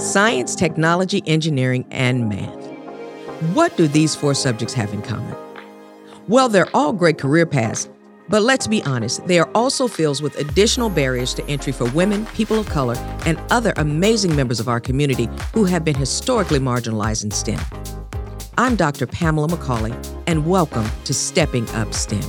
Science, technology, engineering, and math. What do these four subjects have in common? Well, they're all great career paths, but let's be honest, they are also filled with additional barriers to entry for women, people of color, and other amazing members of our community who have been historically marginalized in STEM. I'm Dr. Pamela McCauley, and welcome to Stepping Up STEM.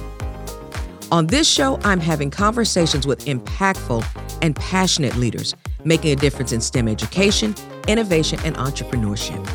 On this show, I'm having conversations with impactful and passionate leaders making a difference in STEM education, innovation, and entrepreneurship.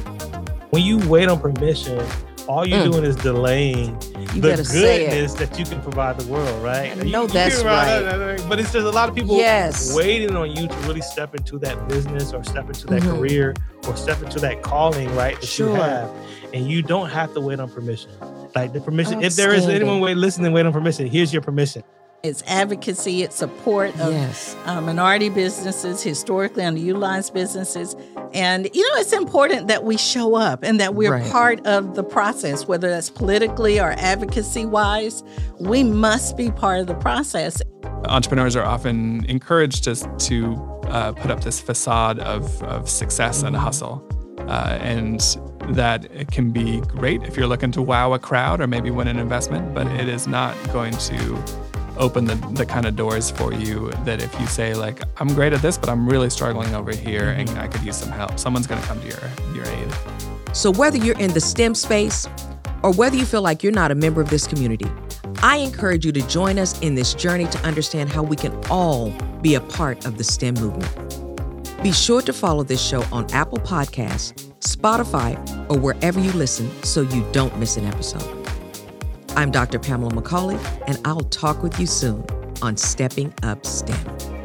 When you wait on permission, all you're mm. doing is delaying you the goodness that you can provide the world, right? I know you, that's right. But it's just a lot of people yes. waiting on you to really step into that business or step into that mm-hmm. career or step into that calling, right? That sure. you have. And you don't have to wait on permission. Like the permission, if there is anyone wait, listening, wait on permission, here's your permission. It's advocacy, it's support of yes. uh, minority businesses, historically underutilized businesses. And, you know, it's important that we show up and that we're right. part of the process, whether that's politically or advocacy wise. We must be part of the process. Entrepreneurs are often encouraged to, to uh, put up this facade of, of success and hustle. Uh, and that it can be great if you're looking to wow a crowd or maybe win an investment, but it is not going to open the, the kind of doors for you that if you say like i'm great at this but i'm really struggling over here and i could use some help someone's going to come to your, your aid. So whether you're in the stem space or whether you feel like you're not a member of this community i encourage you to join us in this journey to understand how we can all be a part of the stem movement. Be sure to follow this show on apple podcasts spotify or wherever you listen so you don't miss an episode I'm Dr. Pamela McCauley, and I'll talk with you soon on Stepping Up STEM.